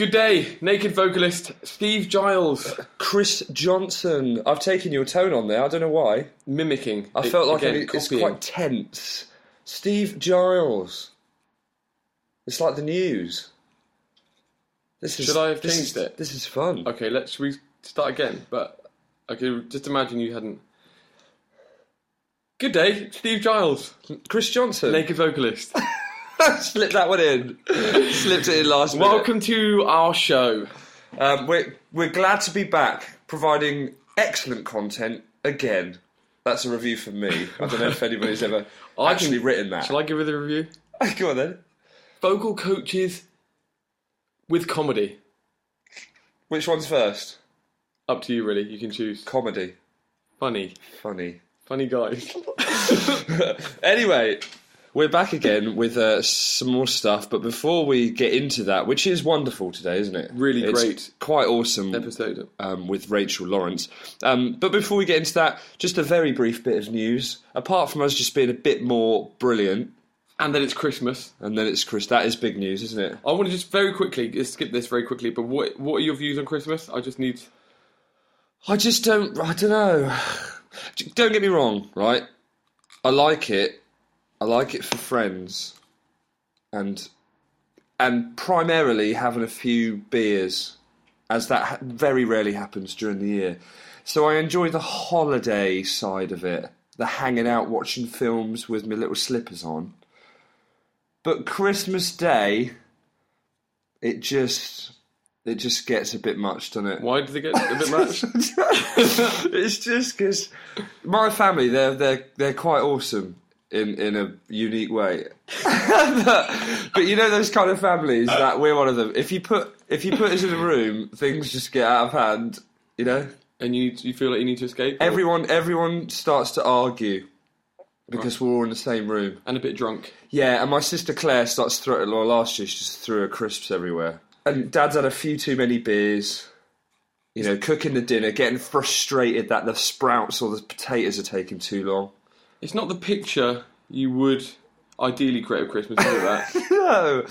Good day, naked vocalist Steve Giles, uh, Chris Johnson. I've taken your tone on there. I don't know why. mimicking. I felt like again, it, it's copying. quite tense. Steve Giles. It's like the news. This is, Should I have this changed is- it? This is fun. Okay, let's we start again. But okay, just imagine you hadn't. Good day, Steve Giles, Chris Johnson. naked vocalist. Slipped that one in. Slipped it in last minute. Welcome to our show. Um, we're, we're glad to be back, providing excellent content again. That's a review from me. I don't know if anybody's ever I actually can- written that. Shall I give you the review? Go on then. Vocal coaches with comedy. Which one's first? Up to you, really. You can choose. Comedy. Funny, Funny. funny guys. Anyway, we're back again with uh, some more stuff, but before we get into that, which is wonderful today, isn't it? Really It's great. Quite awesome Episode. um, with Rachel Lawrence. Um, but before we get into that, just a very brief bit of news. Apart from us just being a bit more brilliant, And then it's Christmas. and then it's Chris, that is big news, isn't it? I want to just very quickly just skip this very quickly. But what what are your views on Christmas? I just need. I just don't. I don't know. Don't get me wrong, right? I like it. I like it for friends, and and primarily having a few beers, as that very rarely happens during the year. So I enjoy the holiday side of it, the hanging out, watching films with my little slippers on. But Christmas Day, it just it just gets a bit much, doesn't it? Why do they get a bit much? it's just because my family they're they're they're quite awesome in in a unique way. but, but you know those kind of families uh, that we're one of them. If you put if you put us in a room, things just get out of hand. You know, and you you feel like you need to escape? or- everyone everyone starts to argue because we're all in the same room. and a bit drunk. Yeah, and my sister Claire starts throwing. Well, last year she just threw her crisps everywhere. And Dad's had a few too many beers. You know, cooking the dinner, getting frustrated that the sprouts or the potatoes are taking too long. It's not the picture you would ideally create of Christmas, is it? That No,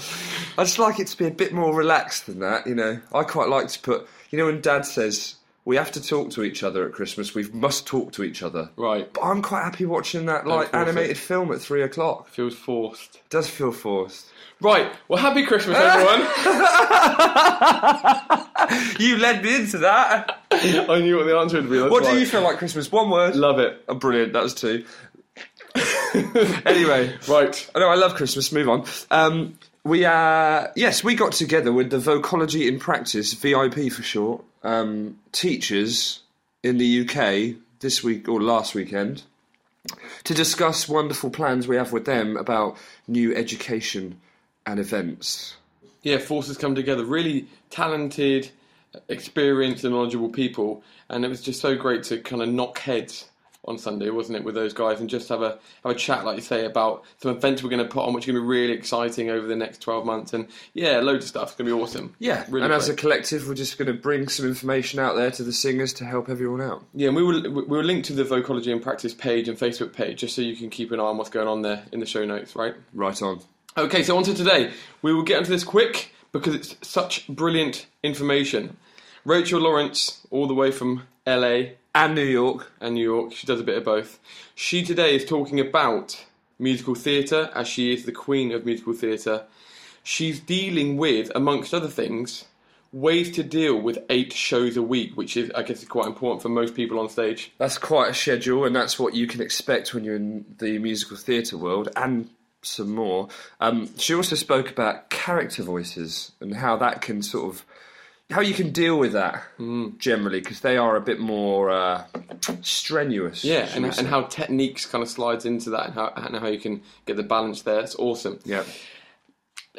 I just like it to be a bit more relaxed than that. You know, I quite like to put. You know, when Dad says we have to talk to each other at Christmas, we must talk to each other. right But I'm quite happy watching that like force it. animated film at three o'clock. feels forced. Does feel forced. Right. Well, happy Christmas, everyone. You led me into that. I knew what the answer would be. That's What do you feel like Christmas? One word. Love it. Oh, brilliant. That was two. anyway, Right. I know I love Christmas. Move on. Um, we uh, yes, we got together with the Vocology in Practice (VIP) for short um, teachers in the UK this week or last weekend to discuss wonderful plans we have with them about new education and events. Yeah, forces come together. Really talented, experienced, and knowledgeable people, and it was just so great to kind of knock heads on Sunday, wasn't it, with those guys, and just have a have a chat, like you say, about some events we're going to put on, which are going to be really exciting over the next twelve months, and yeah, loads of stuff. It's going to be awesome. Yeah, really. and as a collective, we're just going to bring some information out there to the singers to help everyone out. yeah, and we will we will link to the Vocology and Practice page and Facebook page, just so you can keep an eye on what's going on there in the show notes, right? Right on. Okay, so on to today. We will get into this quick because it's such brilliant information. Rachel Lawrence, all the way from LA And New York. and New York, she does a bit of both. She today is talking about musical theatre, as she is the queen of musical theatre. She's dealing with, amongst other things, ways to deal with eight shows a week, which is, I guess, is quite important for most people on stage. That's quite a schedule, and that's what you can expect when you're in the musical theatre world, and some more. Um, she also spoke about character voices and how that can sort of how you can deal with that generally, because they are a bit more uh, strenuous. Yeah, and, and how techniques kind of slides into that, and how and how you can get the balance there. It's awesome. yeah,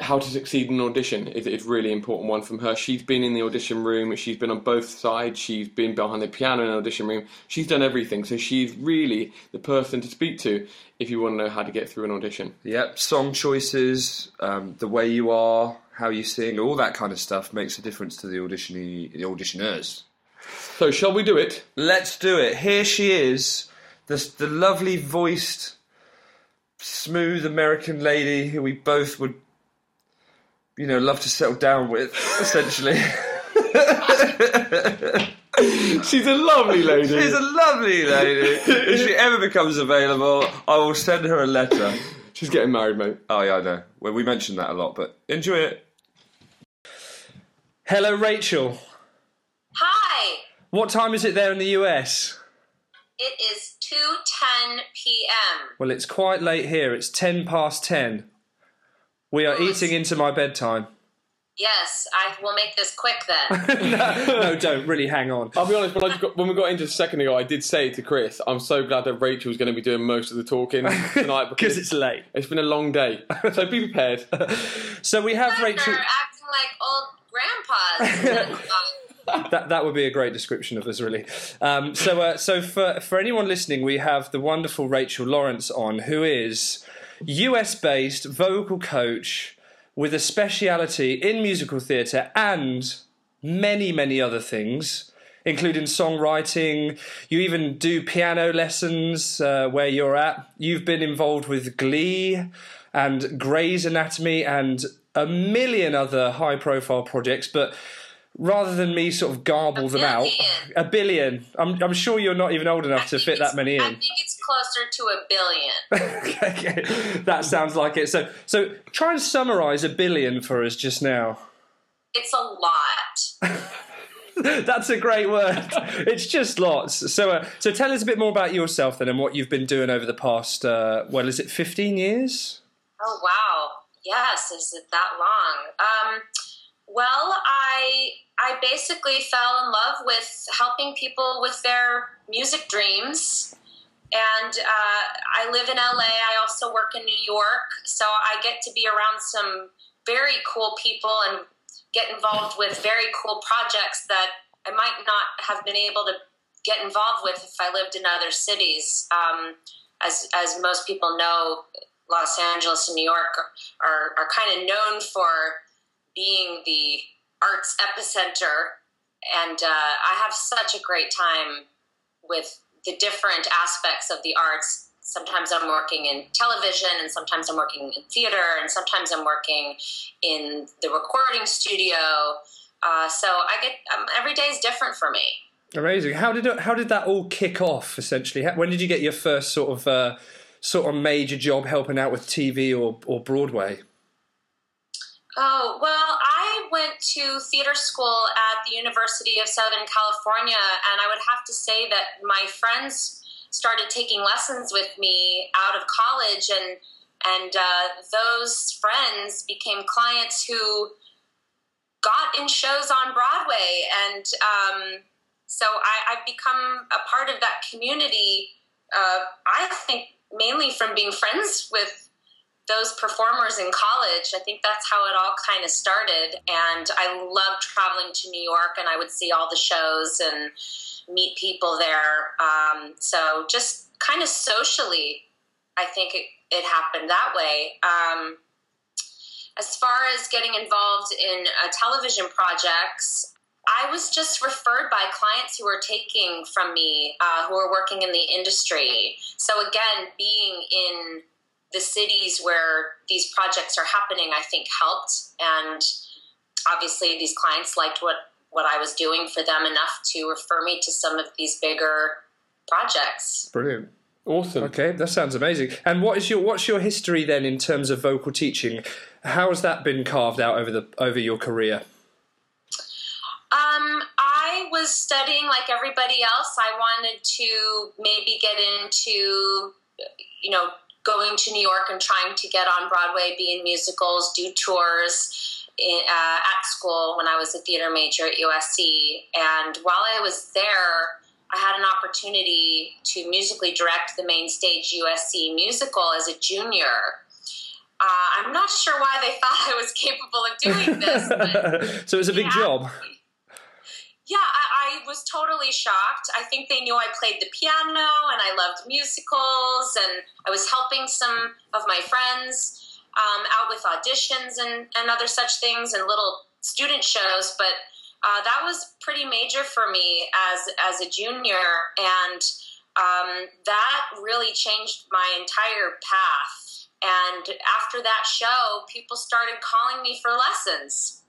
how to succeed in an audition is, is really important one from her. She's been in the audition room, she's been on both sides, she's been behind the piano in an audition room, she's done everything. So she's really the person to speak to if you want to know how to get through an audition. Yep, song choices, um, the way you are, how you sing, all that kind of stuff makes a difference to the audition the auditioners. So shall we do it? Let's do it. Here she is, the the lovely voiced, smooth American lady who we both would you know, love to settle down with, essentially. She's a lovely lady. She's a lovely lady. if she ever becomes available, I will send her a letter. She's getting married, mate. Oh yeah, I know. Well, we mentioned that a lot, but enjoy it. Hello, Rachel. Hi. What time is it there in the US? It is 2:10 p.m. Well, it's quite late here. It's ten past ten. We are eating into my bedtime. Yes, I will make this quick then. no, don't really hang on. I'll be honest. When, I got, when we got into a second ago, I did say to Chris, "I'm so glad that Rachel's going to be doing most of the talking tonight Because it's late. it's been a long day. So be prepared. So we have They're Rachel. acting like old grandpas. That that would be a great description of us, really. Um, so uh, so for for anyone listening, we have the wonderful Rachel Lawrence on, who is US based vocal coach with a speciality in musical theatre and many many other things. Including songwriting, you even do piano lessons uh, where you're at. You've been involved with Glee and Grey's Anatomy and a million other high profile projects, but rather than me sort of garble them out, a billion. I'm, I'm sure you're not even old enough to fit that many in. I think it's closer to a billion. okay, that sounds like it. So, so try and summarise a billion for us just now. It's a lot. That's a great word. It's just lots. So, uh, so tell us a bit more about yourself then, and what you've been doing over the past. Uh, well, is it 15 years? Oh wow. Yes, is it that long? Um, well, I I basically fell in love with helping people with their music dreams. And uh, I live in LA. I also work in New York, so I get to be around some very cool people and get involved with very cool projects that I might not have been able to get involved with if I lived in other cities. Um, as as most people know, Los Angeles and New York are, are, are kind of known for being the arts epicenter. And uh, I have such a great time with the different aspects of the arts. Sometimes I'm working in television, and sometimes I'm working in theater, and sometimes I'm working in the recording studio. Uh, so I get um, every day is different for me. Amazing. How did how did that all kick off? Essentially, when did you get your first sort of uh, sort of major job helping out with TV or or Broadway? Oh, well, I went to theater school at the University of Southern California, and I would have to say that my friends started taking lessons with me out of college, and and uh, those friends became clients who got in shows on Broadway, and um, so I, I've become a part of that community. Uh, I think mainly from being friends with those performers in college. I think that's how it all kind of started. And I loved traveling to New York, and I would see all the shows and meet people there. Um, so just kind of socially, I think it, it happened that way. Um, as far as getting involved in uh, television projects, I was just referred by clients who were taking from me, uh, who were working in the industry. So again, being in the cities where these projects are happening, I think helped. And obviously, these clients liked what what I was doing for them enough to refer me to some of these bigger projects. Brilliant. Awesome. Okay, that sounds amazing. And what is your what's your history then in terms of vocal teaching? How has that been carved out over the over your career? Um, I was studying like everybody else. I wanted to maybe get into, you know, going to New York and trying to get on Broadway, be in musicals, do tours in, uh, at school when I was a theater major at USC. And while I was there, I had an opportunity to musically direct the main stage USC musical as a junior. Uh, I'm not sure why they thought I was capable of doing this. But so it was a big yeah. job. Yeah, I, I was totally shocked. I think they knew I played the piano and I loved musicals, and I was helping some of my friends um, out with auditions and, and other such things and little student shows. But uh, that was pretty major for me as as a junior, and um, that really changed my entire path. And after that show, people started calling me for lessons.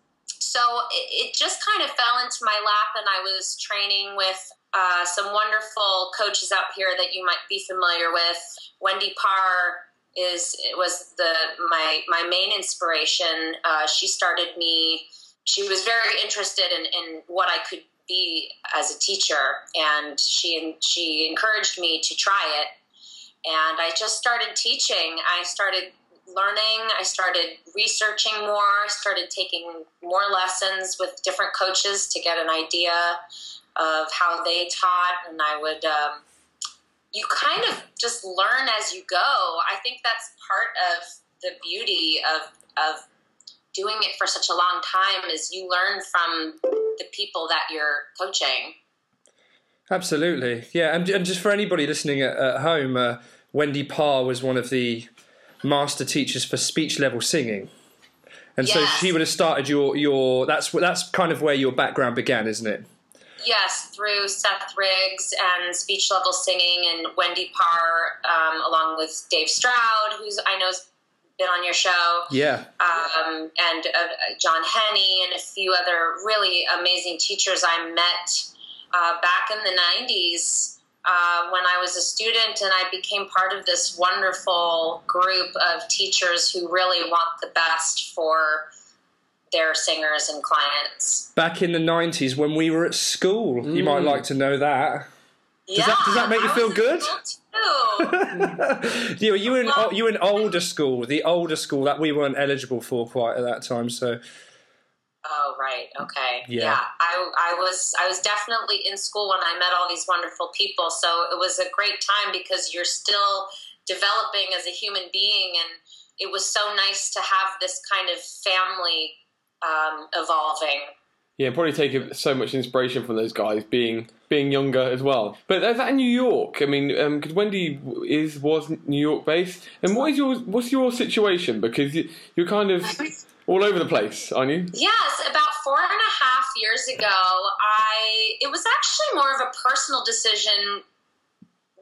So it, it just kind of fell into my lap, and I was training with uh, some wonderful coaches out here that you might be familiar with. Wendy Parr is was the my my main inspiration. Uh, she started me. She was very interested in, in what I could be as a teacher, and she she encouraged me to try it. And I just started teaching. I started learning. I started researching more. I started taking more lessons with different coaches to get an idea of how they taught, and I would. Um, you kind of just learn as you go. I think that's part of the beauty of of doing it for such a long time is you learn from the people that you're coaching. Absolutely, yeah, and, and just for anybody listening at, at home, uh, Wendy Parr was one of the master teachers for speech level singing, and yes. so she would have started your your. That's that's kind of where your background began, isn't it? Yes, through Seth Riggs and speech level singing and Wendy Parr, um, along with Dave Stroud, who's I know's been on your show. Yeah. Um, and uh, John Henny and a few other really amazing teachers I met uh, back in the 90s uh, when I was a student, and I became part of this wonderful group of teachers who really want the best for their singers and clients. Back in the 90s when we were at school, mm. you might mm. like to know that. Does, yeah, that, does that make you feel good? you, you were in well, you were in older school, the older school that we weren't eligible for quite at that time. So. Oh right, okay, yeah. yeah. I, I was I was definitely in school when I met all these wonderful people. So it was a great time because you're still developing as a human being, and it was so nice to have this kind of family um, evolving. Yeah, probably take so much inspiration from those guys being being younger as well. But is that in New York? I mean, because um, Wendy is was New York based, and what is your what's your situation? Because you, you're kind of all over the place, aren't you? Yes, about four and a half years ago, I it was actually more of a personal decision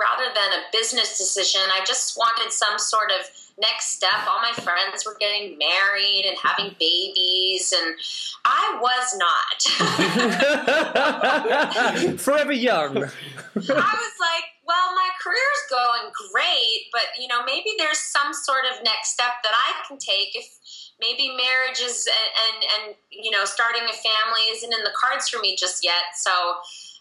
rather than a business decision. I just wanted some sort of next step. All my friends were getting married and having babies, and I was not. Forever young. I was like, well, my career's going great, but you know, maybe there's some sort of next step that I can take if maybe marriage is and and, and you know starting a family isn't in the cards for me just yet. So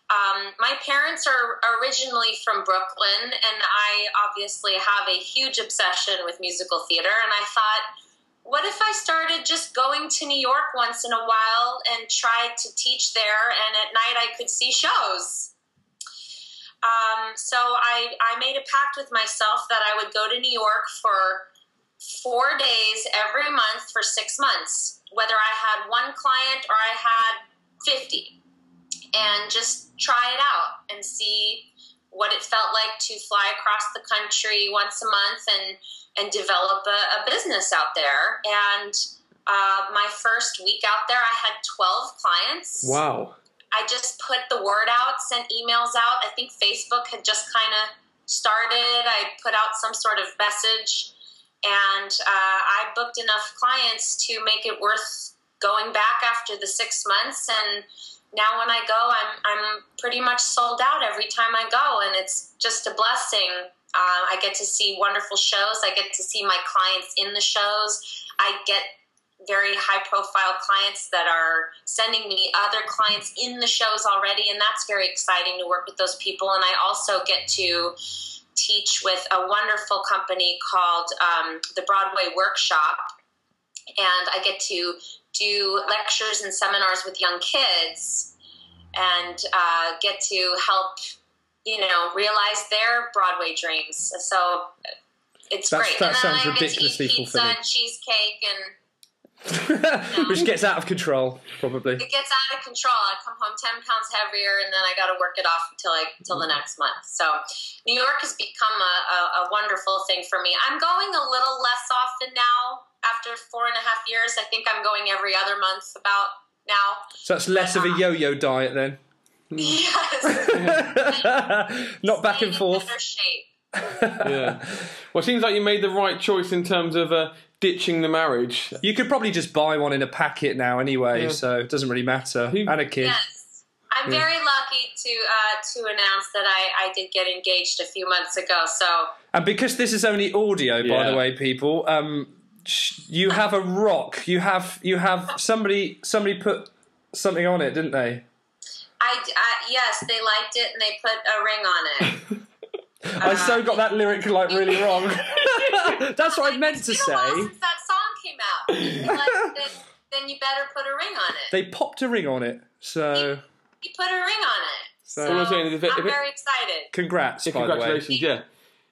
um, my parents are originally from Brooklyn, and I obviously have a huge obsession with musical theater. And I thought, what if I started just going to New York once in a while and tried to teach there, and at night I could see shows? Um, so I, I made a pact with myself that I would go to New York for four days every month for six months, whether I had one client or I had 50 and just try it out and see what it felt like to fly across the country once a month and and develop a, a business out there. And uh, my first week out there, I had twelve clients. Wow! I just put the word out, sent emails out. I think Facebook had just kind of started. I put out some sort of message, and uh, I booked enough clients to make it worth going back after the six months and now when I go, I'm I'm pretty much sold out every time I go, and it's just a blessing. Uh, I get to see wonderful shows. I get to see my clients in the shows. I get very high profile clients that are sending me other clients in the shows already, and that's very exciting to work with those people. And I also get to teach with a wonderful company called um, the Broadway Workshop, and I get to do lectures and seminars with young kids and uh, get to help you know realize their Broadway dreams. So it's That's, great. That sounds ridiculously pizza fulfilling. And cheesecake and. You know, Which gets out of control, probably. It gets out of control. I come home ten pounds heavier, and then I got to work it off until I until the next month. So, New York has become a, a, a wonderful thing for me. I'm going a little less often now after four and a half years, I think I'm going every other month about now. So that's less but, of a yo-yo diet then. Yes. Not back and forth. shape. yeah. Well, it seems like you made the right choice in terms of uh, ditching the marriage. You could probably just buy one in a packet now anyway, Yeah. so it doesn't really matter. And a kid. Yes. I'm very lucky to uh, to announce that I, I did get engaged a few months ago. So And because this is only audio, by Yeah. the way, people, um, sh- you have a rock. You have you have somebody somebody put something on it, didn't they? I, I yes, they liked it and they put a ring on it. I so uh, got that lyric like really wrong. That's what I meant to It's been a while say. since that song came out. They liked then you better put a ring on it. They popped a ring on it, so you put a ring on it. So- So, I'm saying if it- I'm if it- very excited. congrats, Yeah, by the way. congratulations, yeah.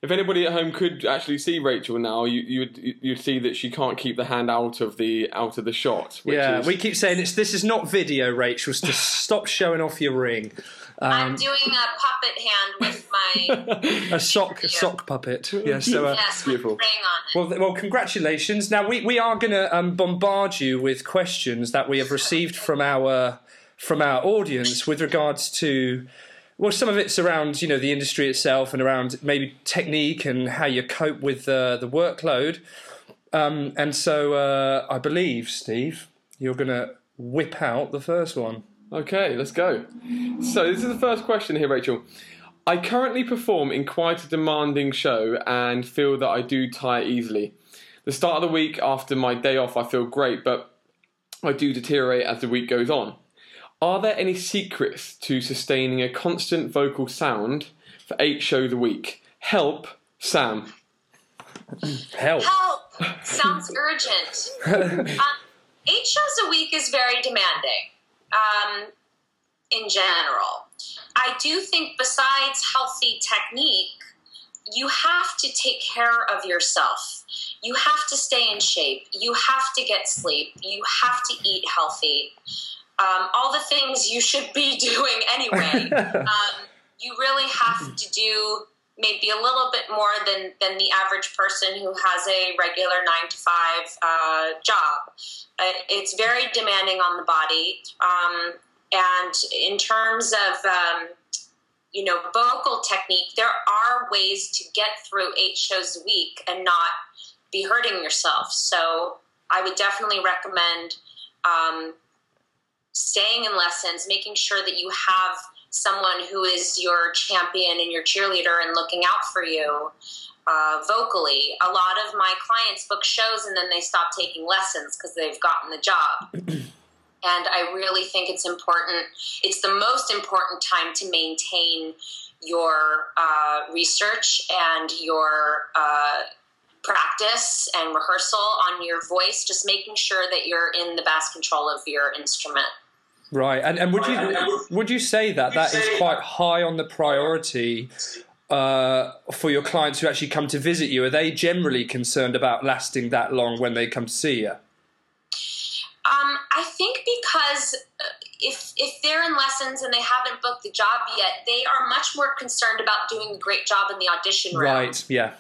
If anybody at home could actually see Rachel now, you, you'd you'd see that she can't keep the hand out of the out of the shot. Which Yeah, is, we keep saying it's this is not video, Rachel. So just stop showing off your ring. I'm Um, doing a puppet hand with my a sock, a sock puppet. Yeah. So, uh, yes, with a Beautiful. ring on it. well, well, congratulations. Now we, we are going to um, bombard you with questions that we have received from our from our audience with regards to. Well, some of it's around you know the industry itself and around maybe technique and how you cope with uh, the workload. Um, and so uh, I believe, Steve, you're going to whip out the first one. Okay, let's go. So this is the first question here, Rachel. I currently perform in quite a demanding show and feel that I do tire easily. The start of the week after my day off, I feel great, but I do deteriorate as the week goes on. Are there any secrets to sustaining a constant vocal sound for eight shows a week? Help, Sam. Help. Help! Sounds urgent. um, eight shows a week is very demanding um, in general. I do think, besides healthy technique, you have to take care of yourself. You have to stay in shape. You have to get sleep. You have to eat healthy. Um, all the things you should be doing anyway. um, you really have to do maybe a little bit more than, than the average person who has a regular nine to five uh, job. Uh, it's very demanding on the body. Um, and in terms of, um, you know, vocal technique, there are ways to get through eight shows a week and not be hurting yourself. So I would definitely recommend um, staying in lessons, making sure that you have someone who is your champion and your cheerleader and looking out for you uh, vocally. A lot of my clients book shows and then they stop taking lessons because they've gotten the job. and I really think it's important. It's the most important time to maintain your uh, research and your uh, practice and rehearsal on your voice, just making sure that you're in the best control of your instrument. Right, and and would you would you say that that is quite high on the priority uh, for your clients who actually come to visit you? Are they generally concerned about lasting that long when they come to see you? Um, I think because uh, if if they're in lessons and they haven't booked the job yet, they are much more concerned about doing a great job in the audition room. Right, yeah,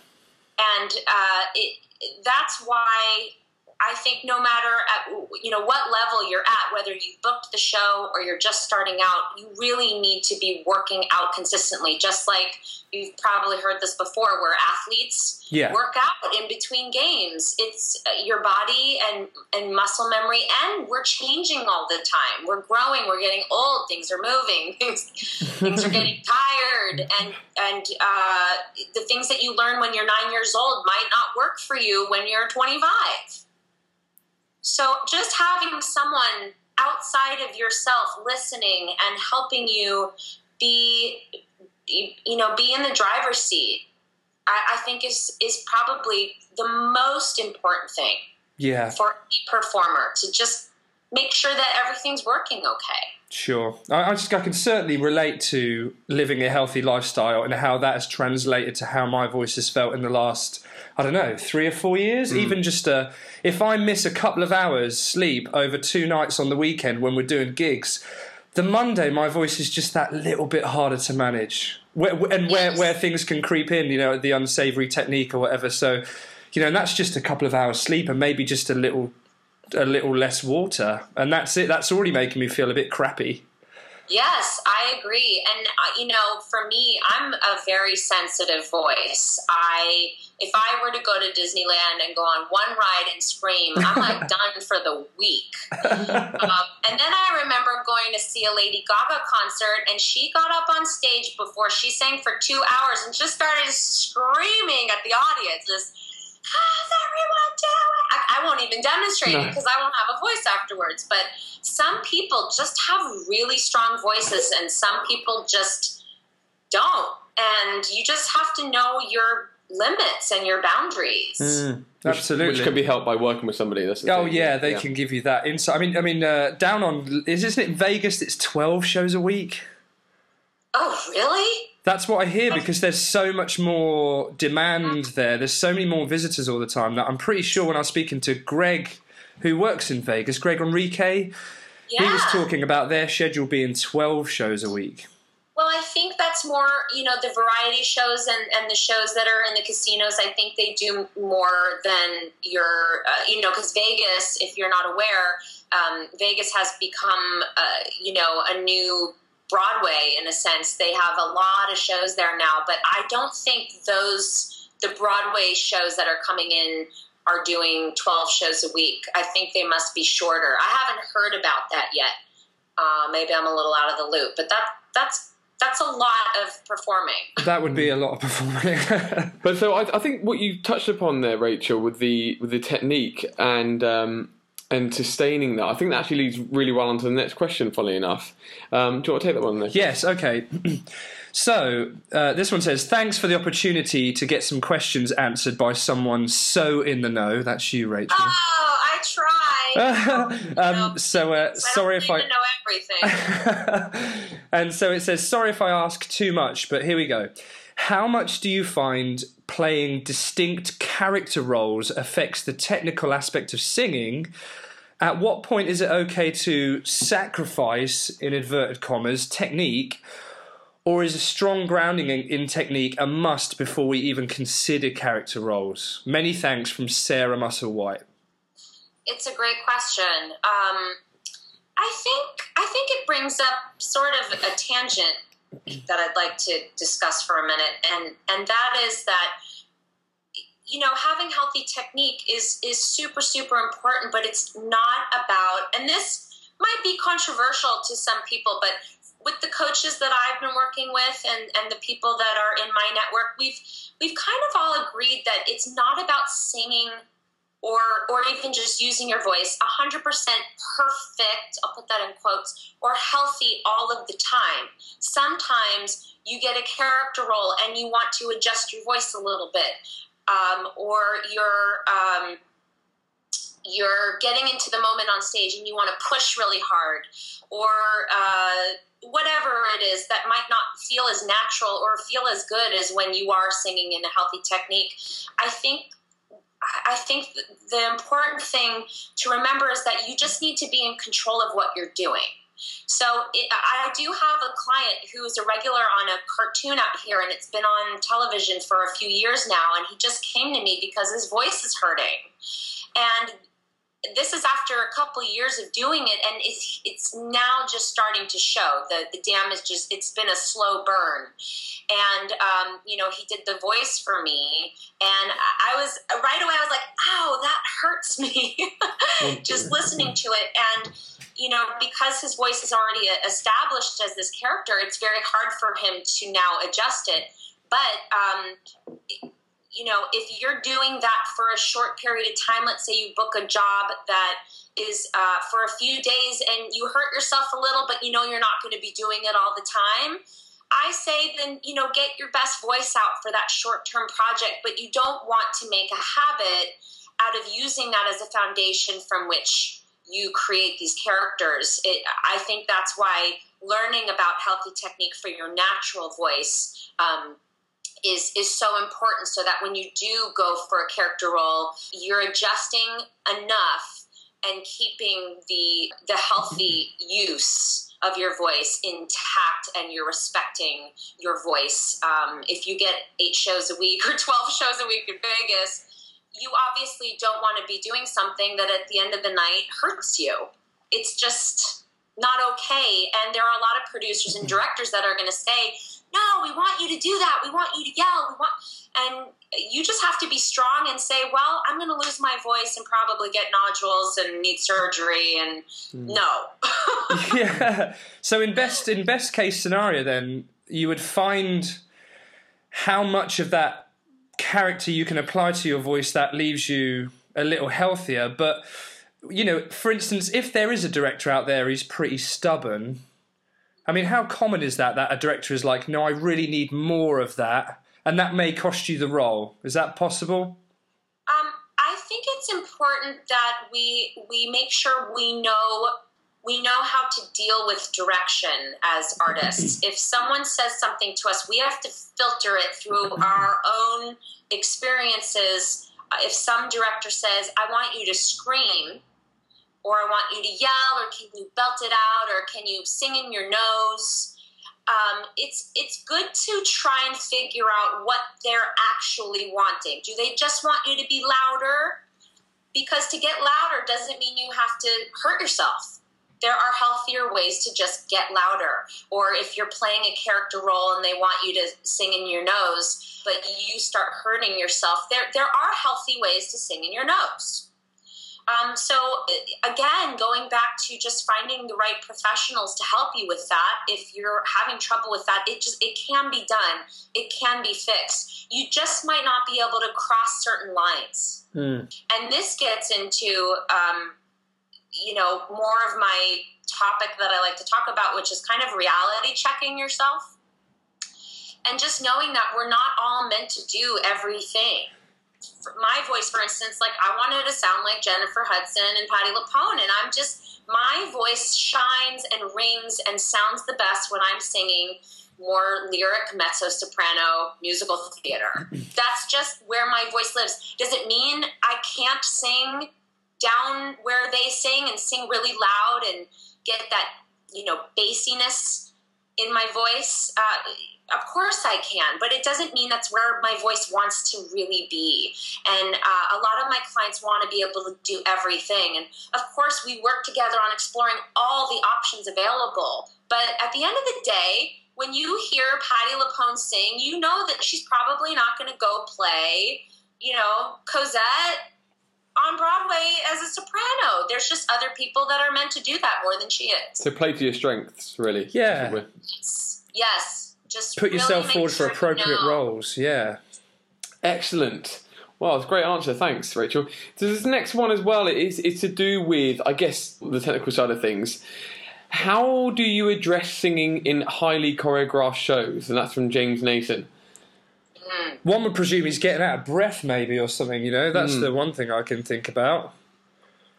and uh, it, that's why I think no matter at you know what level you're at, whether you've booked the show or you're just starting out, you really need to be working out consistently. Just like you've probably heard this before, where athletes Yeah. work out in between games. It's uh, your body and and muscle memory, and we're changing all the time. We're growing. We're getting old. Things are moving. Things things are getting tired, and and uh, the things that you learn when you're nine years old might not work for you when you're 25. So just having someone outside of yourself listening and helping you be, you know, be in the driver's seat, I, I think is is probably the most important thing yeah, for a performer to just make sure that everything's working okay. Sure. I, I just I can certainly relate to living a healthy lifestyle and how that has translated to how my voice has felt in the last I don't know three or four years. Even just uh, if I miss a couple of hours sleep over two nights on the weekend when we're doing gigs. The Monday, my voice is just that little bit harder to manage, where, and where Yes. where things can creep in, you know, the unsavory technique or whatever. So, you know, and that's just a couple of hours sleep and maybe just a little a little less water, and that's it. That's already making me feel a bit crappy. Yes, I agree. And uh, you know, for me, I'm a very sensitive voice. I if I were to go to Disneyland and go on one ride and scream, I'm like done for the week. um, and then I remember going to see a Lady Gaga concert, and she got up on stage before she sang for two hours and just started screaming at the audience. This how's everyone doing? I, I won't even demonstrate no. it because I won't have a voice afterwards. But some people just have really strong voices, and some people just don't. And you just have to know your limits and your boundaries. Mm, absolutely, which, which, can be helped by working with somebody. That's oh thing. yeah, they yeah. can give you that insight. I mean, I mean, uh, down on is isn't it Vegas? It's twelve shows a week. Oh really? That's what I hear because there's so much more demand there. There's so many more visitors all the time that I'm pretty sure when I was speaking to Greg, who works in Vegas, Greg Enriquez, yeah. he was talking about their schedule being 12 shows a week. Well, I think that's more, you know, the variety shows and, and the shows that are in the casinos. I think they do more than your, uh, you know, because Vegas, if you're not aware, um, Vegas has become, uh, you know, a new Broadway in a sense. They have a lot of shows there now, but I don't think those the Broadway shows that are coming in are doing 12 shows a week. I think they must be shorter. I haven't heard about that yet. Uh, maybe I'm a little out of the loop, but that that's that's a lot of performing. That would be a lot of performing. but so I, I, think what you touched upon there, Rachel, with the with the technique and um, and sustaining that. I think that actually leads really well onto the next question, funnily enough. Um, do you want to take that one then? Yes, okay. so, uh, this one says, Thanks for the opportunity to get some questions answered by someone so in the know. That's you, Rachel. Oh, I try. um, so, uh, sorry if I. know everything. and so it says, Sorry if I ask too much, but here we go. How much do you find playing distinct character roles affects the technical aspect of singing? At what point is it okay to sacrifice, in inverted commas, technique? Or is a strong grounding in, in technique a must before we even consider character roles? Many thanks from Sarah Musselwhite. White. It's a great question. Um, I think I think it brings up sort of a tangent that I'd like to discuss for a minute, and and that is that you know having healthy technique is is super super important, but it's not about and this might be controversial to some people, but with the coaches that I've been working with and, and the people that are in my network, we've we've kind of all agreed that it's not about singing or or even just using your voice 100% perfect i'll put that in quotes or healthy all of the time. Sometimes you get a character role and you want to adjust your voice a little bit um, or you're um, you're getting into the moment on stage and you want to push really hard or uh, whatever it is that might not feel as natural or feel as good as when you are singing in a healthy technique. I think I think the important thing to remember is that you just need to be in control of what you're doing. So it, I do have a client who is a regular on a cartoon out here, and it's been on television for a few years now. And he just came to me because his voice is hurting, and this is after a couple of years of doing it, and it's it's now just starting to show. the The damage just it's been a slow burn, and um, you know he did the voice for me, and I was right away. I was like, "Ow, that hurts me," just listening to it, and you know because his voice is already established as this character, it's very hard for him to now adjust it. But um, you know, if you're doing that for a short period of time, let's say you book a job that is uh, for a few days and you hurt yourself a little, but you know you're not going to be doing it all the time. I say then, you know, get your best voice out for that short term project, but you don't want to make a habit out of using that as a foundation from which you create these characters. It, I think that's why learning about healthy technique for your natural voice um, is is so important so that when you do go for a character role you're adjusting enough and keeping the the healthy use of your voice intact and you're respecting your voice um, if you get eight shows a week or 12 shows a week in vegas you obviously don't want to be doing something that at the end of the night hurts you it's just not okay. And there are a lot of producers and directors that are going to say, no, we want you to do that. We want you to yell. We want, and you just have to be strong and say, well, I'm going to lose my voice and probably get nodules and need surgery. And mm. no. yeah. So in best in best case scenario, then you would find how much of that character you can apply to your voice that leaves you a little healthier. But you know, for instance, if there is a director out there who's pretty stubborn, I mean, how common is that? That a director is like, no, I really need more of that, and that may cost you the role. Is that possible? Um, I think it's important that we we make sure we know we know how to deal with direction as artists. if someone says something to us, we have to filter it through our own experiences. If some director says, "I want you to scream," or I want you to yell, or can you belt it out, or can you sing in your nose? Um, it's it's good to try and figure out what they're actually wanting. Do they just want you to be louder? Because to get louder doesn't mean you have to hurt yourself. There are healthier ways to just get louder. Or if you're playing a character role and they want you to sing in your nose, but you start hurting yourself, there there are healthy ways to sing in your nose um, so again, going back to just finding the right professionals to help you with that. If you're having trouble with that, it just it can be done. It can be fixed. You just might not be able to cross certain lines. Mm. And this gets into um, you know more of my topic that I like to talk about, which is kind of reality checking yourself. And just knowing that we're not all meant to do everything my voice, for instance, like I wanted to sound like Jennifer Hudson and Patti LuPone, and I'm just my voice shines and rings and sounds the best when I'm singing more lyric mezzo soprano musical theater. That's just where my voice lives. Does it mean I can't sing down where they sing and sing really loud and get that you know bassiness in my voice? Uh, of course I can, but it doesn't mean that's where my voice wants to really be. And uh, a lot of my clients want to be able to do everything. And of course, we work together on exploring all the options available. But at the end of the day, when you hear Patti LuPone sing, you know that she's probably not going to go play, you know, Cosette on Broadway as a soprano. There's just other people that are meant to do that more than she is. So play to your strengths, really. Yeah. Yes. yes just put really yourself forward sure for appropriate roles. Yeah. Excellent. Well, it's a great answer. Thanks, Rachel. So this next one as well is it's to do with, I guess, the technical side of things. How do you address singing in highly choreographed shows? And that's from James Nathan. Mm. One would presume he's getting out of breath, maybe, or something. You know, that's mm. the one thing I can think about.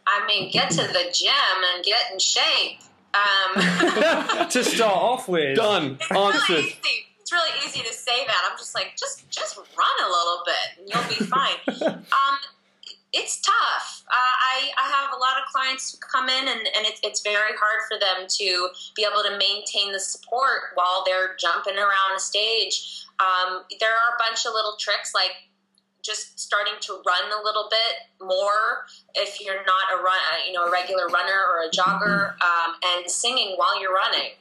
I mean, get to the gym and get in shape. Um, to start off with, done. It's Answered. Really easy. It's really easy to say that. I'm just like, just just run a little bit, and you'll be fine. um, it's tough. Uh, I, I have a lot of clients who come in, and, and it, it's very hard for them to be able to maintain the support while they're jumping around a stage. Um, there are a bunch of little tricks like just starting to run a little bit more if you're not a run, uh, you know, a regular runner or a jogger, um, and singing while you're running.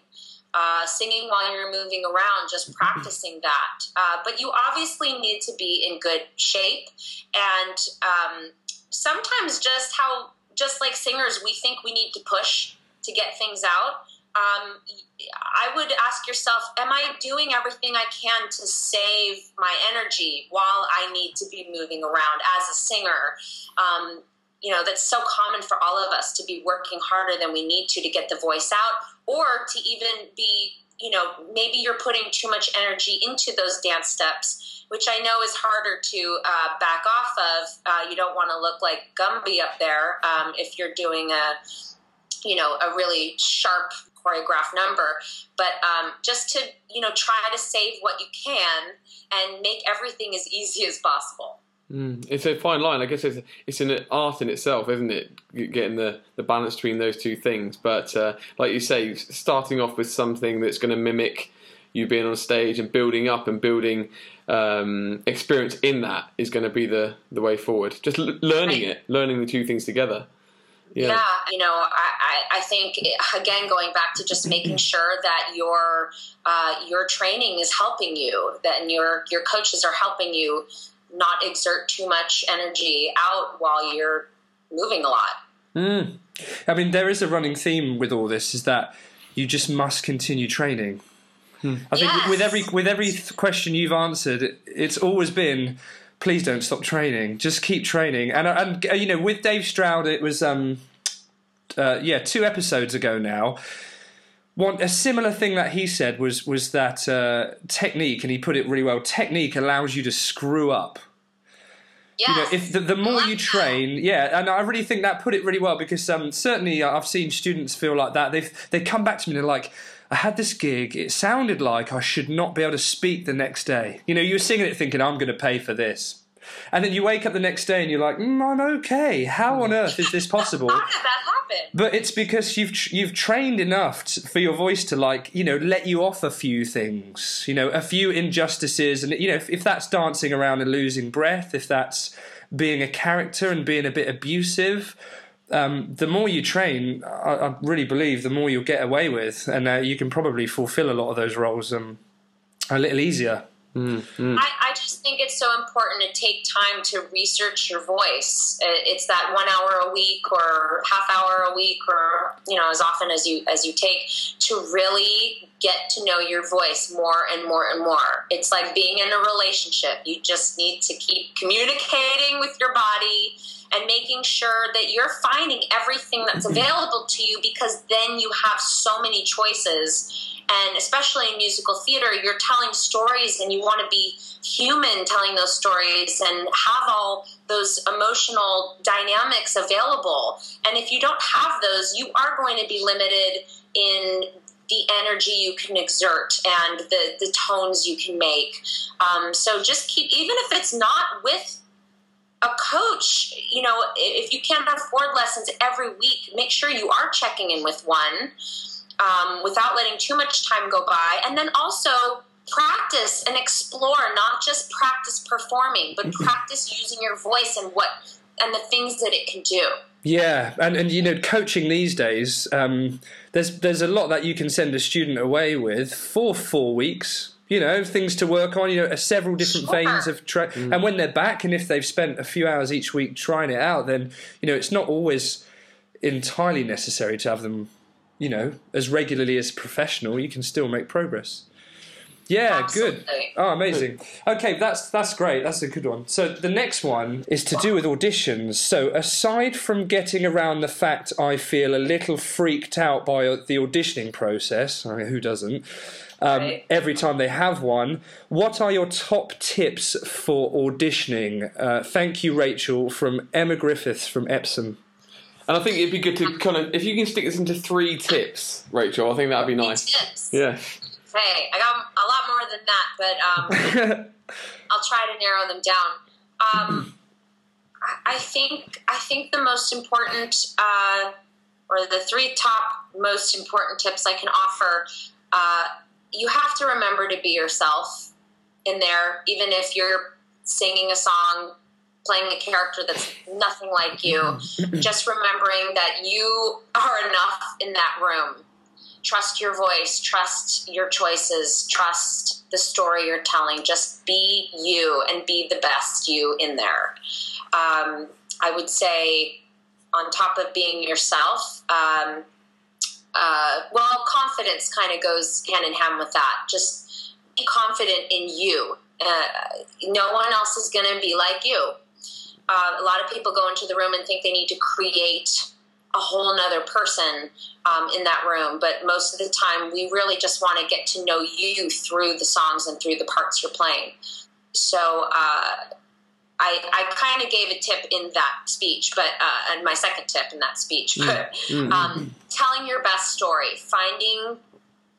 Uh, singing while you're moving around, just practicing that. Uh, but you obviously need to be in good shape, and um, sometimes just how, just like singers, we think we need to push to get things out um, I would ask yourself, am I doing everything I can to save my energy while I need to be moving around as a singer? Um, you know, that's so common for all of us to be working harder than we need to to get the voice out, or to even be, you know, maybe you're putting too much energy into those dance steps, which I know is harder to uh, back off of. Uh, you don't want to look like Gumby up there um, if you're doing a, you know, a really sharp choreographed number, but um, just to you know try to save what you can and make everything as easy as possible. Mm, it's a fine line. I guess it's it's an art in itself, isn't it? Getting the, the balance between those two things. But uh, like you say, starting off with something that's going to mimic you being on stage and building up and building um, experience in that is going to be the, the way forward. Just l- learning right. it, learning the two things together. Yeah. yeah. you know, I, I, think again going back to just making sure that your uh, your training is helping you, that your your coaches are helping you not exert too much energy out while you're moving a lot. Mm. I mean, there is a running theme with all this: is that you just must continue training. Hmm. I think yes. with every with every question you've answered, it's always been please don't stop training. Just keep training. And and uh, you know, with Dave Stroud, it was um, uh, yeah, two episodes ago now. One a similar thing that he said was was that uh, technique, and he put it really well. Technique allows you to screw up. Yes. You know, if the, the more you train, yeah, and I really think that put it really well because um, certainly I've seen students feel like that. They've they come back to me and they're like, I had this gig. It sounded like I should not be able to speak the next day. You know, you were singing it thinking, I'm going to pay for this. And then you wake up the next day and you're like, mm, I'm okay. How on earth is this possible? How did that happen? But it's because you've you've trained enough to, for your voice to like you know let you off a few things, you know, a few injustices, and you know if, if that's dancing around and losing breath, if that's being a character and being a bit abusive, um, the more you train, I, I, really believe the more you'll get away with, and uh, you can probably fulfill a lot of those roles um, a little easier. Mm, mm. I, I, just think it's so important to take time to research your voice. It's that one hour a week or half hour a week, or you know, as often as you as you take to really get to know your voice more and more and more. It's like being in a relationship. You just need to keep communicating with your body and making sure that you're finding everything that's available to you because then you have so many choices. And especially in musical theater, you're telling stories and you want to be human telling those stories and have all those emotional dynamics available. And if you don't have those, you are going to be limited in the energy you can exert and the, the tones you can make. Um, so just keep, even if it's not with a coach, you know, if you can't afford lessons every week, make sure you are checking in with one um, without letting too much time go by. And then also practice and explore, not just practice performing, but mm-hmm. practice using your voice and what and the things that it can do. Yeah, and and you know, coaching these days, um, there's there's a lot that you can send a student away with for four weeks you know things to work on you know several different sure. veins of tra- mm. and when they're back and if they've spent a few hours each week trying it out then you know it's not always entirely necessary to have them you know as regularly as professional you can still make progress yeah, Absolutely. good. Oh, amazing. Okay, that's that's great. That's a good one. So the next one is to do with auditions. So aside from getting around the fact I feel a little freaked out by the auditioning process, I mean, who doesn't? Um, right. Every time they have one, what are your top tips for auditioning? Uh, thank you, Rachel, from Emma Griffiths from Epsom. And I think it'd be good to kind of, if you can stick this into three tips, Rachel, I think that'd be nice. Tips. Yeah. Hey, I got a lot more than that, but um, I'll try to narrow them down. Um, I think I think the most important, uh, or the three top most important tips I can offer. Uh, you have to remember to be yourself in there, even if you're singing a song, playing a character that's nothing like you. Just remembering that you are enough in that room trust your voice, trust your choices, trust the story you're telling. Just be you and be the best you in there. Um, I would say, on top of being yourself, um, uh, well, confidence kind of goes hand in hand with that. Just be confident in you. Uh, no one else is going to be like you. Uh, a lot of people go into the room and think they need to create a whole nother person um, in that room. But most of the time, we really just want to get to know you through the songs and through the parts you're playing. So uh, I, I kind of gave a tip in that speech, but uh, and my second tip in that speech, mm. but mm-hmm. um, telling your best story, finding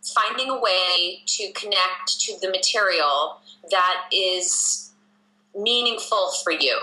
finding a way to connect to the material that is meaningful for you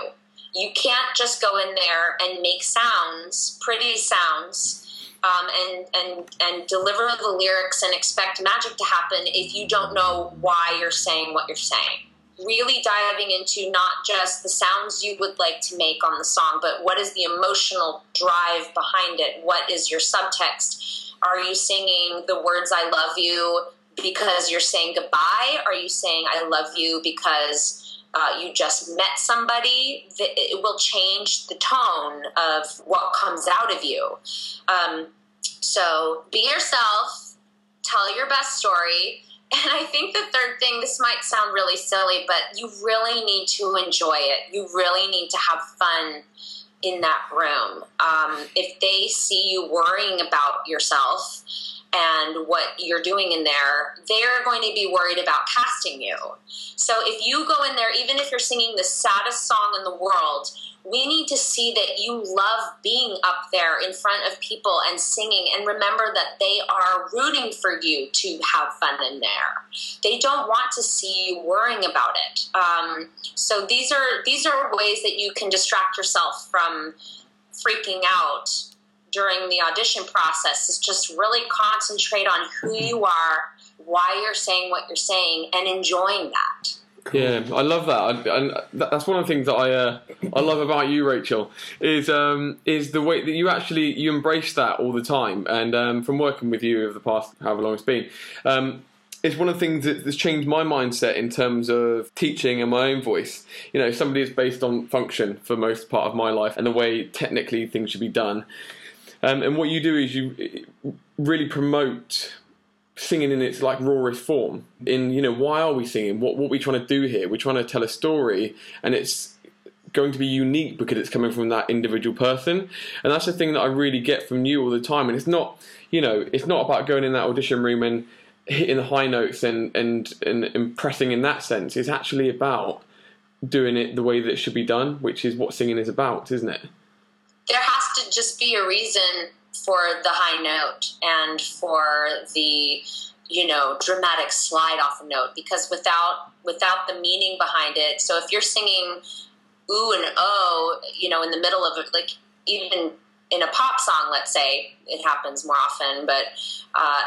you can't just go in there and make sounds, pretty sounds, um, and and and deliver the lyrics and expect magic to happen if you don't know why you're saying what you're saying. really diving into not just the sounds you would like to make on the song, but what is the emotional drive behind it? What is your subtext? Are you singing the words I love you because you're saying goodbye? Are you saying I love you because uh, you just met somebody? It will change the tone of what comes out of you. Um, so be yourself, tell your best story and I think the third thing, this might sound really silly, but you really need to enjoy it. You really need to have fun in that room. Um, if they see you worrying about yourself and what you're doing in there, they're going to be worried about casting you. So if you go in there, even if you're singing the saddest song in the world, we need to see that you love being up there in front of people and singing and remember that they are rooting for you to have fun in there they don't want to see you worrying about it um, so these are these are ways that you can distract yourself from freaking out during the audition process is just really concentrate on who you are why you're saying what you're saying and enjoying that Cool. Yeah, I love that, and that's one of the things that I uh, I love about you, Rachel, is um, is the way that you actually you embrace that all the time, and um, from working with you over the past however long it's been. Um, it's one of the things that's changed my mindset in terms of teaching and my own voice. You know, somebody is based on function for most part of my life and the way technically things should be done. Um, and what you do is you really promote singing in its like rawest form. In you know why are we singing? What what are we trying to do here? We're trying to tell a story and it's going to be unique because it's coming from that individual person. And that's the thing that i really get from you all the time. And it's not you know it's not about going in that audition room and hitting the high notes and and and impressing in that sense. It's actually about doing it the way that it should be done which is what singing is about isn't it? There has to just be a reason for the high note and for the you know dramatic slide off a note because without without the meaning behind it so if you're singing ooh and oh you know in the middle of it like even in a pop song let's say it happens more often but uh,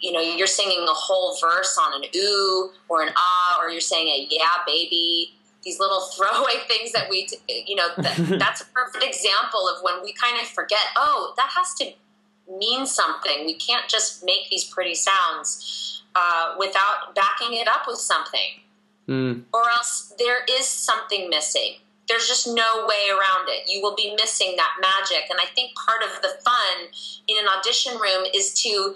you know you're singing a whole verse on an ooh or an ah or you're saying a yeah baby these little throwaway things that we, you know, that, that's a perfect example of when we kind of forget, oh, that has to mean something. We can't just make these pretty sounds uh, without backing it up with something. Mm. Or else there is something missing. There's just no way around it. You will be missing that magic. And I think part of the fun in an audition room is to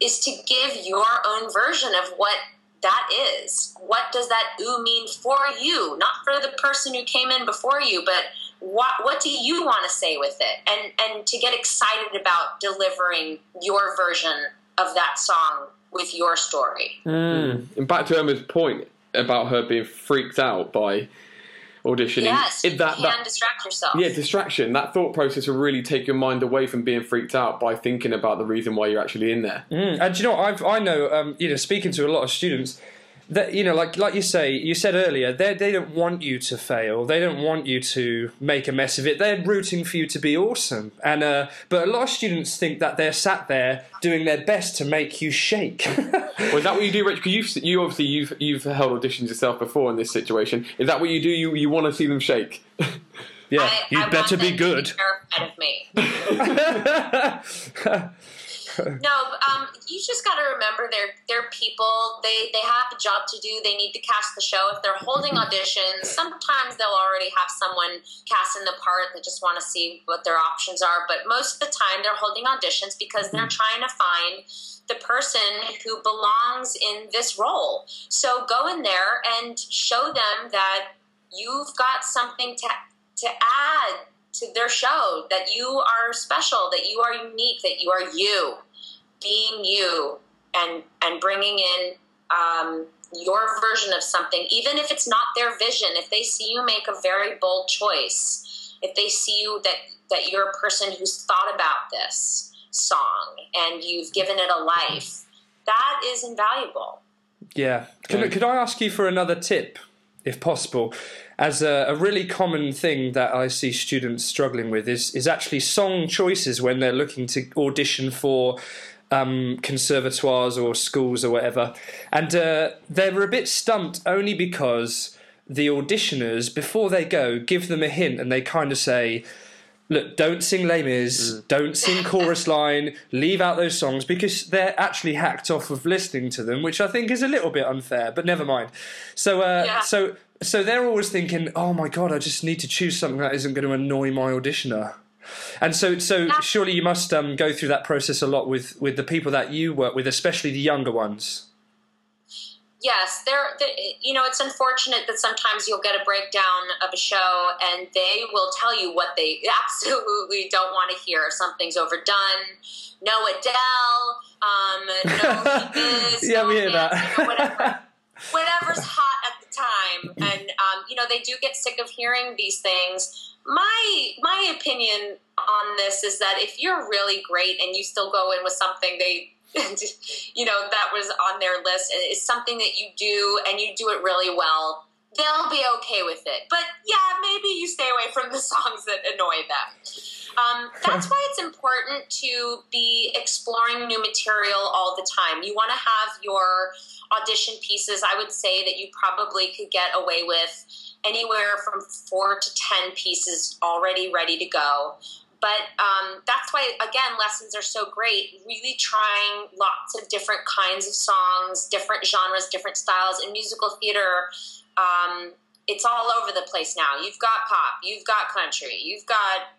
is to give your own version of what that is. What does that ooh mean for you? Not for the person who came in before you, but what what do you want to say with it? And and to get excited about delivering your version of that song with your story. Mm. And back to Emma's point about her being freaked out by auditioning. Yes, it, that, you can that, distract yourself. Yeah, distraction. That thought process will really take your mind away from being freaked out by thinking about the reason why you're actually in there. Mm. And you know, I've, I know, um, you know, speaking to a lot of students, that you know, like like you say, you said earlier, they they don't want you to fail. They don't want you to make a mess of it. They're rooting for you to be awesome. And uh, but a lot of students think that they're sat there doing their best to make you shake. well, is that what you do, Rich? Because you you obviously you've you've held auditions yourself before in this situation. Is that what you do? You you want to see them shake? yeah, you better be good. To be terrified of me. no, um, you just got to remember they're they're people. They they have a job to do. They need to cast the show. If they're holding auditions, sometimes they'll already have someone cast in the part. They just want to see what their options are. But most of the time, they're holding auditions because they're trying to find the person who belongs in this role. So go in there and show them that you've got something to to add to their show that you are special, that you are unique, that you are you, being you, and and bringing in um, your version of something, even if it's not their vision. If they see you make a very bold choice, if they see you that that you're a person who's thought about this song and you've given it a life, that is invaluable. Yeah. Could, could I ask you for another tip, if possible? As a, a, really common thing that I see students struggling with is is actually song choices when they're looking to audition for um, conservatoires or schools or whatever, and uh, they were a bit stumped only because the auditioners before they go give them a hint and they kind of say look, don't sing Les Mis, mm. don't sing chorus line, leave out those songs because they're actually hacked off of listening to them, which I think is a little bit unfair, but never mind. So, uh, yeah. so, so they're always thinking, oh my god, I just need to choose something that isn't going to annoy my auditioner. And so, so surely you must um, go through that process a lot with with the people that you work with, especially the younger ones yes, there. You know, it's unfortunate that sometimes you'll get a breakdown of a show and they will tell you what they absolutely don't want to hear. Something's overdone. No Adele. Um, no this, yeah, we hear that. You know, whatever, whatever's hot at the time, and um, you know they do get sick of hearing these things. My my opinion on this is that if you're really great and you still go in with something they and you know that was on their list and it's something that you do and you do it really well. They'll be okay with it. But yeah maybe you stay away from the songs that annoy them. Um, that's why it's important to be exploring new material all the time. You want to have your audition pieces i would say that you probably could get away with anywhere from four to ten pieces already ready to go but um, that's why again lessons are so great really trying lots of different kinds of songs different genres different styles in musical theater um, it's all over the place now you've got pop you've got country you've got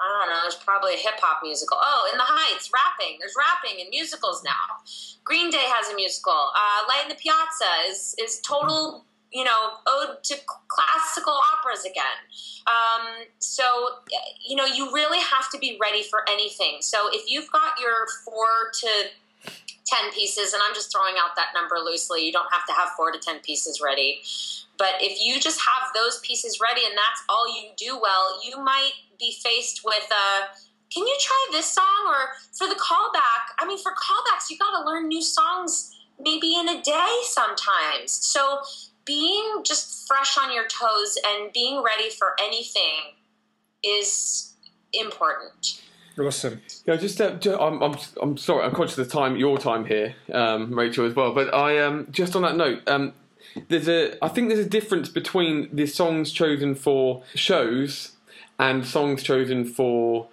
I don't know, there's probably a hip hop musical. Oh, in the Heights, rapping. There's rapping in musicals now. Green Day has a musical. Uh, Light in the Piazza is, is total you know, ode to classical operas again. Um, so, you know, you really have to be ready for anything. So, if you've got your four to 10 pieces, and I'm just throwing out that number loosely, you don't have to have four to 10 pieces ready. But if you just have those pieces ready and that's all you do well, you might be faced with a can you try this song? Or for the callback, I mean, for callbacks, you got to learn new songs maybe in a day sometimes. So being just fresh on your toes and being ready for anything is important. Awesome. Yeah, just, uh, just I'm, I'm, I'm sorry, I'm conscious of the time, your time here, um, Rachel, as well. But I um, just on that note, um, there's a, I think there's a difference between the songs chosen for shows and songs chosen for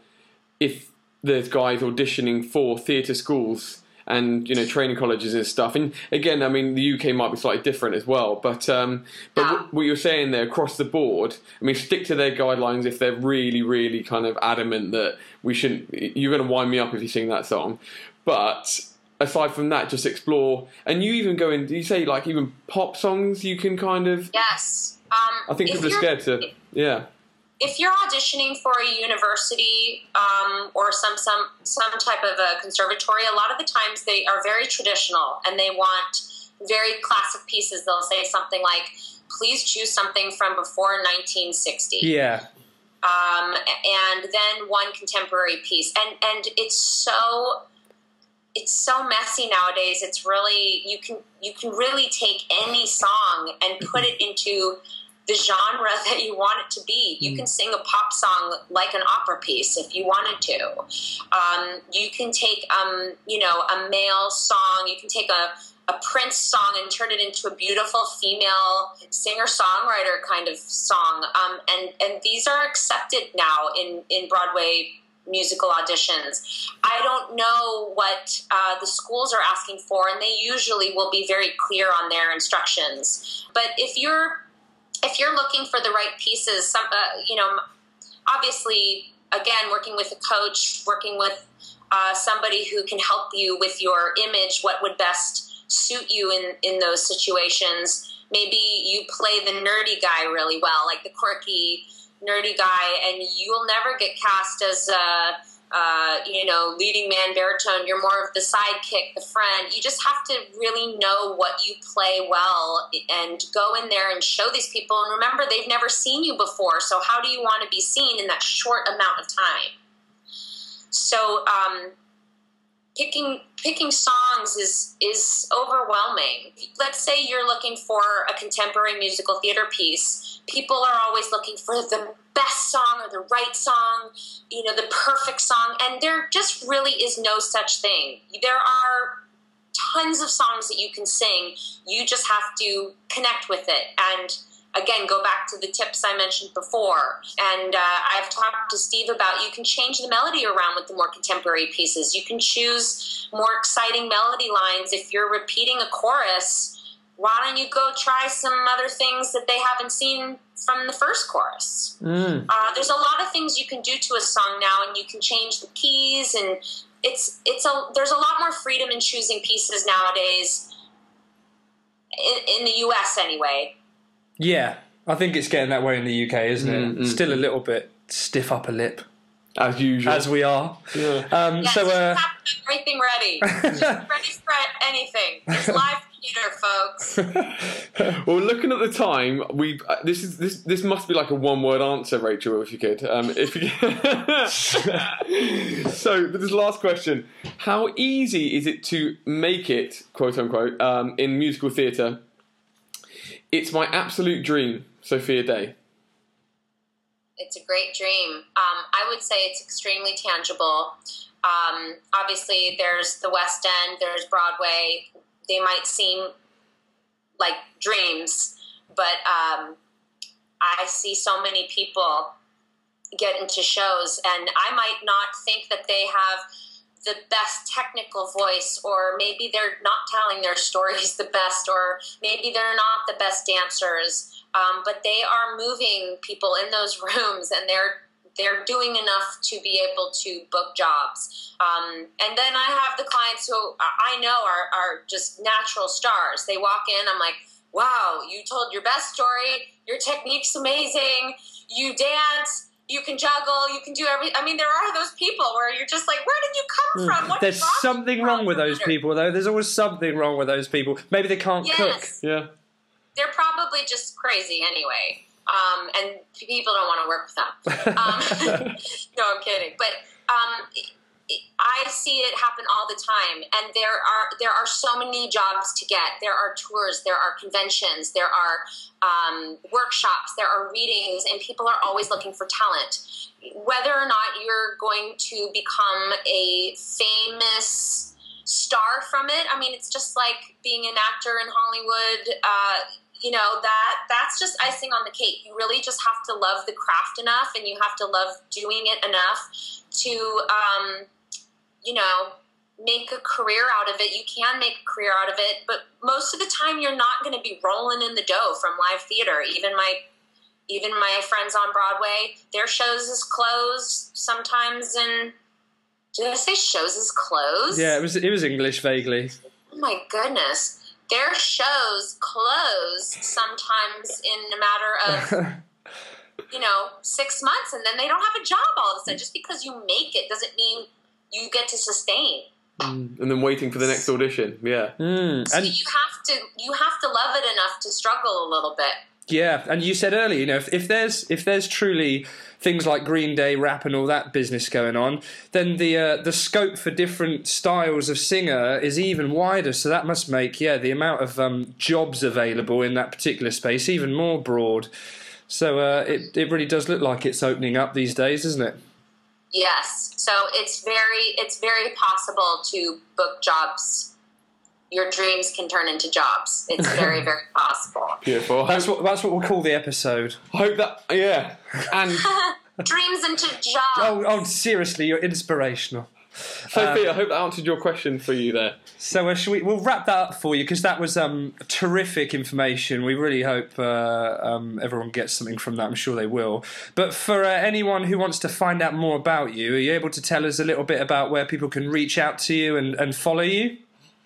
if there's guys auditioning for theatre schools and you know training colleges and stuff. And again, I mean, the UK might be slightly different as well. But um, but yeah. what, what you're saying there across the board, I mean, stick to their guidelines if they're really, really kind of adamant that we shouldn't. You're going to wind me up if you sing that song, but. Aside from that, just explore, and you even go in. Do you say like even pop songs. You can kind of yes. Um, I think people are scared to. Yeah if you're auditioning for a university um, or some some some type of a conservatory, a lot of the times they are very traditional and they want very classic pieces. They'll say something like, "Please choose something from before 1960." Yeah. Um, and then one contemporary piece, and and it's so it's so messy nowadays. It's really you can you can really take any song and put it into the genre that you want it to be. You mm. can sing a pop song like an opera piece if you wanted to. Um, you can take, um, you know, a male song. You can take a a Prince song and turn it into a beautiful female singer songwriter kind of song. Um, and and these are accepted now in in Broadway musical auditions. I don't know what uh, the schools are asking for, and they usually will be very clear on their instructions. But if you're if you're looking for the right pieces, some uh, you know, obviously, again, working with a coach, working with uh, somebody who can help you with your image, what would best suit you in in those situations. Maybe you play the nerdy guy really well, like the quirky nerdy guy, and you'll never get cast as a uh, you know, leading man baritone, you're more of the sidekick, the friend. You just have to really know what you play well and go in there and show these people. And remember, they've never seen you before, so how do you want to be seen in that short amount of time? So, um, picking picking songs is is overwhelming. Let's say you're looking for a contemporary musical theater piece. People are always looking for the best song or the right song, you know, the perfect song, and there just really is no such thing. There are tons of songs that you can sing. You just have to connect with it and again, go back to the tips I mentioned before. And uh, I've talked to Steve about you can change the melody around with the more contemporary pieces. You can choose more exciting melody lines. If you're repeating a chorus, why don't you go try some other things that they haven't seen from the first chorus? Mm. Uh, there's a lot of things you can do to a song now, and you can change the keys, and it's it's a there's a lot more freedom in choosing pieces nowadays. In, in the U.S. anyway, yeah, I think it's getting that way in the UK, isn't it? Mm-hmm. Still a little bit stiff upper lip. As usual. As we are. Yeah. Um, yes, so, uh, everything ready. ready for anything. It's live computer, folks. well, looking at the time, we uh, this is this this must be like a one word answer, Rachel, if you could. Um, if you so, this last question: How easy is it to make it, quote unquote, um, in musical theatre it's my absolute dream, Sophia Day. It's a great dream. Um, I would say it's extremely tangible. Um, obviously, there's the West End, there's Broadway. They might seem like dreams, but um, I see so many people get into shows, and I might not think that they have the best technical voice, or maybe they're not telling their stories the best, or maybe they're not the best dancers, um, but they are moving people in those rooms, and they're they're doing enough to be able to book jobs. Um, and then I have the clients who I know are, are just natural stars. They walk in, I'm like, wow, you told your best story, your technique's amazing, you dance, you can juggle, you can do every. I mean, there are those people where you're just like, where did you come hmm. from? What There's something wrong with those people, though. There's always something wrong with those people. Maybe they can't yes. cook. Yeah. They're probably just crazy anyway. Um, and people don't want to work with them. Um, no, I'm kidding. But um, I see it happen all the time, and there are there are so many jobs to get. There are tours, there are conventions, there are um, workshops, there are readings, and people are always looking for talent. Whether or not you're going to become a famous star from it, I mean, it's just like being an actor in Hollywood. Uh, you know that that's just icing on the cake. You really just have to love the craft enough, and you have to love doing it enough to. Um, you know, make a career out of it. You can make a career out of it, but most of the time you're not going to be rolling in the dough from live theater. Even my even my friends on Broadway, their shows is closed sometimes and did I say shows is closed? Yeah, it was it was English vaguely. Oh my goodness. Their shows close sometimes in a matter of you know, six months and then they don't have a job all of a sudden. Just because you make it doesn't mean you get to sustain. Mm. And then waiting for the next audition, yeah. Mm. So you have to you have to love it enough to struggle a little bit. Yeah, and you said earlier, you know, if, if there's if there's truly things like Green Day rap and all that business going on, then the uh, the scope for different styles of singer is even wider. So that must make yeah the amount of um, jobs available in that particular space even more broad. So uh, it it really does look like it's opening up these days, isn't it? Yes. So it's very it's very possible to book jobs. Your dreams can turn into jobs. It's very very possible. Beautiful. That's what that's what we'll call the episode. I hope that yeah. And dreams into jobs. Oh, oh seriously, you're inspirational. Sophie, um, I hope that answered your question for you there. So uh, we, we'll wrap that up for you because that was um, terrific information. We really hope uh, um, everyone gets something from that. I'm sure they will. But for uh, anyone who wants to find out more about you, are you able to tell us a little bit about where people can reach out to you and, and follow you?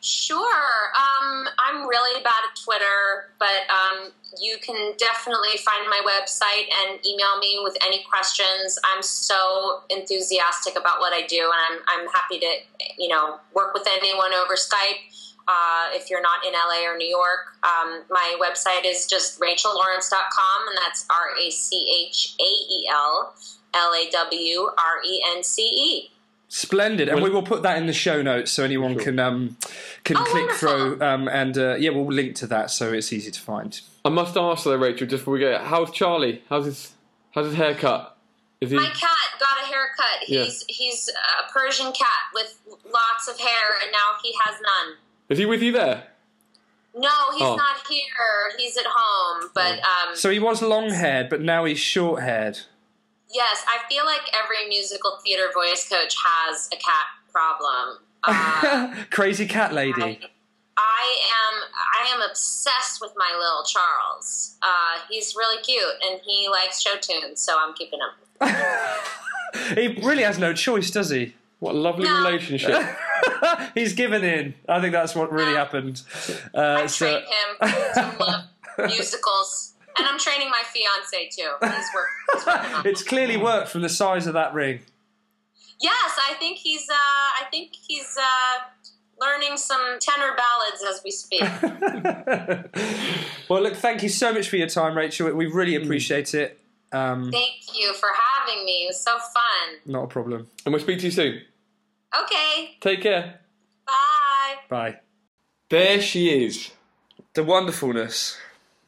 Sure. Um, I'm really bad at Twitter, but um, you can definitely find my website and email me with any questions. I'm so enthusiastic about what I do, and I'm, I'm happy to, you know, work with anyone over Skype. Uh, if you're not in LA or New York, um, my website is just rachellawrence.com, and that's R A C H A E L L A W R E N C E. Splendid, and Well- we will put that in the show notes so anyone can um, can Oh, click through. Um, and uh, yeah, we'll link to that so it's easy to find. I must ask though, Rachel, just before we go, how's Charlie? How's his how's his haircut? Is he? My cat got a haircut. Yeah. He's he's a Persian cat with lots of hair, and now he has none. Is he with you there? No, he's Oh. not here. He's at home. But um, So he was long haired, but now he's short haired. Yes, I feel like every musical theater voice coach has a cat problem. Uh, Crazy cat lady. I, I am I am obsessed with my little Charles. Uh, he's really cute, and he likes show tunes, so I'm keeping him. He really has no choice, does he? What a lovely No. relationship. He's given in. I think that's what really No. happened. I Uh, so, trained him to love musicals, and I'm training my fiance too. He's, work, he's working on it's clearly worked from the size of that ring. Yes, I think he's. Uh, I think he's uh, learning some tenor ballads as we speak. well, look, thank you so much for your time, Rachel. We really appreciate it. Um, Thank you for having me. It was so fun. not a problem. and we'll speak to you soon. Okay, Take care. bye. Bye. There she is. The wonderfulness.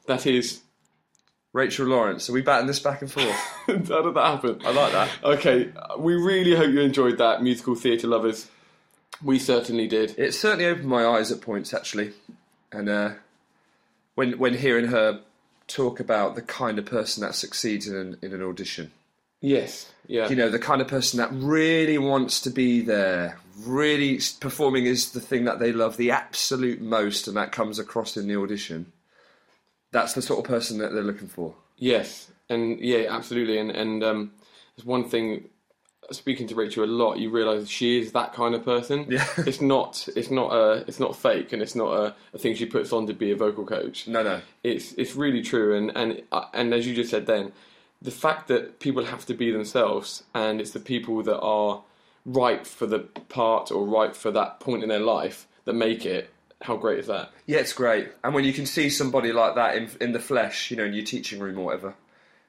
That is. Rachel Lawrence. Are we batting this back and forth? How did that happen? I like that. Okay, we really hope you enjoyed that, musical theatre lovers. We certainly did. It certainly opened my eyes at points, actually. And uh, when when hearing her talk about the kind of person that succeeds in an, in an audition, Yes, yeah. you know, the kind of person that really wants to be there, really performing is the thing that they love the absolute most, and that comes across in the audition. That's the sort of person that they're looking for. Yes, and yeah, absolutely. And and um, there's one thing. Speaking to Rachel a lot, you realise she is that kind of person. Yeah. it's not. It's not a. It's not fake, and it's not a, a thing she puts on to be a vocal coach. No, no. It's it's really true, and and uh, and as you just said, then the fact that people have to be themselves, and it's the people that are right for the part or right for that point in their life that make it. How great is that? Yeah, it's great. And when you can see somebody like that in in the flesh, you know, in your teaching room or whatever,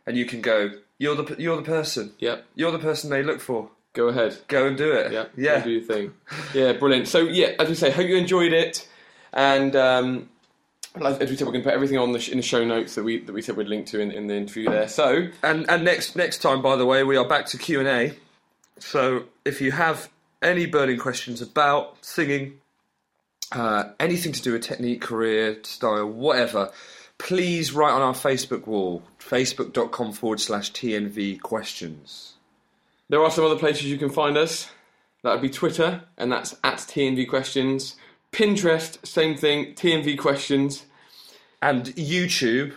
and you can go, "You're the you're the person. Yep. You're the person they look for. Go ahead. Go and do it." Yeah, yeah. go do your thing. Yeah, brilliant. So yeah, as we say, hope you enjoyed it, and um, as we said, we're going to put everything on the sh- in the show notes that we that we said we'd link to in, in the interview there. So And and next next time, by the way, we are back to Q and A. So if you have any burning questions about singing, uh, anything to do with technique, career, style, whatever, please write on our Facebook wall, facebook.com forward slash TNV questions. there are some other places you can find us. That would be Twitter, and that's at TNV Questions. Pinterest, same thing, TNV Questions. And YouTube,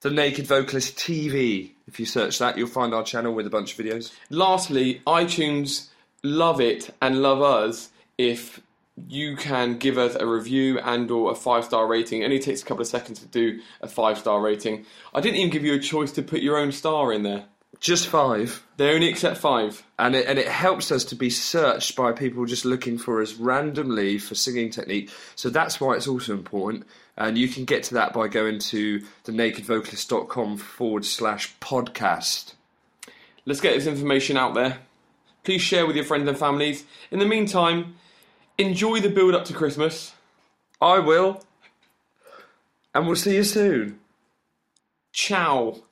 The Naked Vocalist TV. If you search that, you'll find our channel with a bunch of videos. Lastly, iTunes love it and love us if you can give us a review and or a five star rating. It only takes a couple of seconds to do a five star rating. I didn't even give you a choice to put your own star in there. Just five. They only accept five. and it, and it helps us to be searched by people just looking for us randomly for singing technique. So that's why it's also important. And you can get to that by going to thenakedvocalist.com forward slash podcast. Let's get this information out there. Please share with your friends and families. In the meantime, enjoy the build up to Christmas. I will. And we'll see you soon. Ciao.